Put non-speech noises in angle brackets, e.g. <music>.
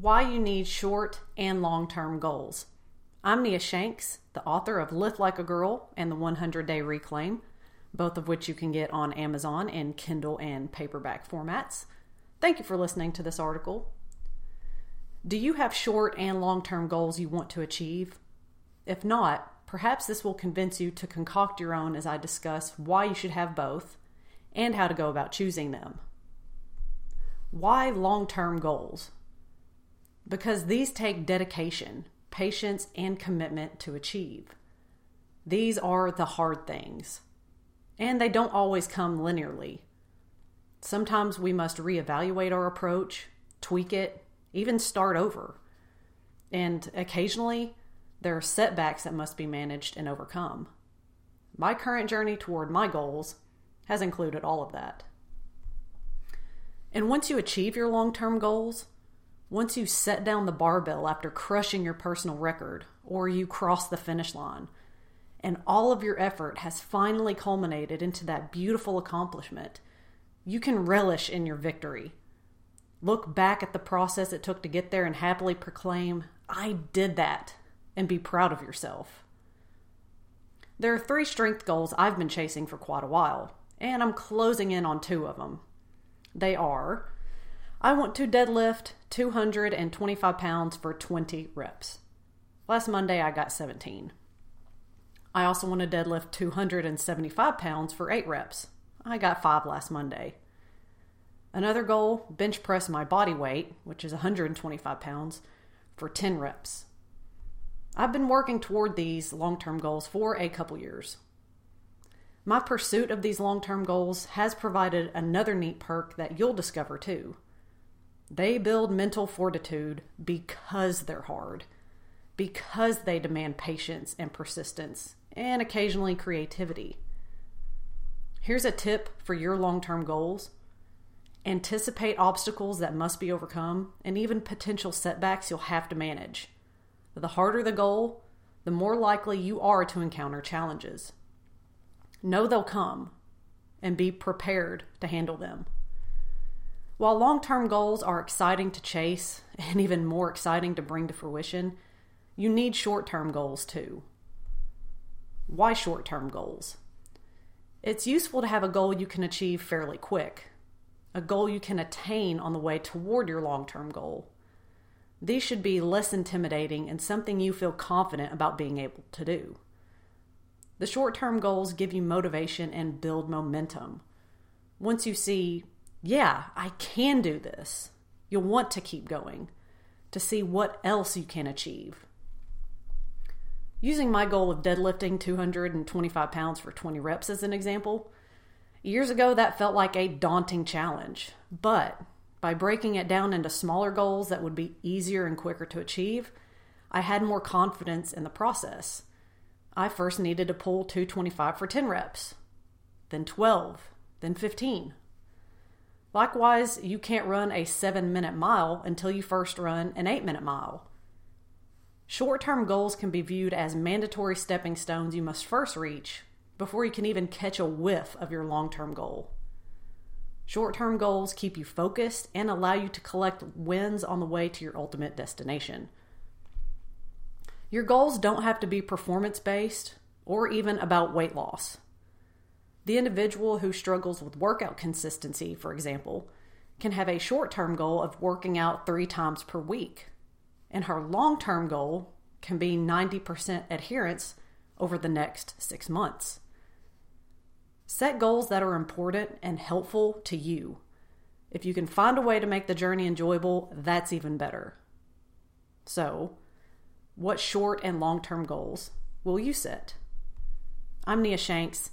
why you need short and long term goals. I'm Nia Shanks, the author of Lift Like a Girl and the 100 Day Reclaim, both of which you can get on Amazon in Kindle and paperback formats. Thank you for listening to this article. Do you have short and long term goals you want to achieve? If not, perhaps this will convince you to concoct your own as I discuss why you should have both and how to go about choosing them. Why long term goals? Because these take dedication, patience, and commitment to achieve. These are the hard things. And they don't always come linearly. Sometimes we must reevaluate our approach, tweak it, even start over. And occasionally, there are setbacks that must be managed and overcome. My current journey toward my goals has included all of that. And once you achieve your long term goals, once you set down the barbell after crushing your personal record, or you cross the finish line, and all of your effort has finally culminated into that beautiful accomplishment, you can relish in your victory. Look back at the process it took to get there and happily proclaim, I did that, and be proud of yourself. There are three strength goals I've been chasing for quite a while, and I'm closing in on two of them. They are I want to deadlift 225 pounds for 20 reps. Last Monday I got 17. I also want to deadlift 275 pounds for 8 reps. I got 5 last Monday. Another goal bench press my body weight, which is 125 pounds, for 10 reps. I've been working toward these long term goals for a couple years. My pursuit of these long term goals has provided another neat perk that you'll discover too. They build mental fortitude because they're hard, because they demand patience and persistence, and occasionally creativity. Here's a tip for your long term goals anticipate obstacles that must be overcome and even potential setbacks you'll have to manage. The harder the goal, the more likely you are to encounter challenges. Know they'll come and be prepared to handle them. While long term goals are exciting to chase <laughs> and even more exciting to bring to fruition, you need short term goals too. Why short term goals? It's useful to have a goal you can achieve fairly quick, a goal you can attain on the way toward your long term goal. These should be less intimidating and something you feel confident about being able to do. The short term goals give you motivation and build momentum. Once you see, yeah, I can do this, you'll want to keep going to see what else you can achieve. Using my goal of deadlifting 225 pounds for 20 reps as an example, years ago that felt like a daunting challenge. But by breaking it down into smaller goals that would be easier and quicker to achieve, I had more confidence in the process. I first needed to pull 225 for 10 reps, then 12, then 15. Likewise, you can't run a 7 minute mile until you first run an 8 minute mile. Short term goals can be viewed as mandatory stepping stones you must first reach before you can even catch a whiff of your long term goal. Short term goals keep you focused and allow you to collect wins on the way to your ultimate destination. Your goals don't have to be performance based or even about weight loss. The individual who struggles with workout consistency, for example, can have a short term goal of working out three times per week, and her long term goal can be 90% adherence over the next six months. Set goals that are important and helpful to you. If you can find a way to make the journey enjoyable, that's even better. So, what short and long term goals will you set? I'm Nia Shanks.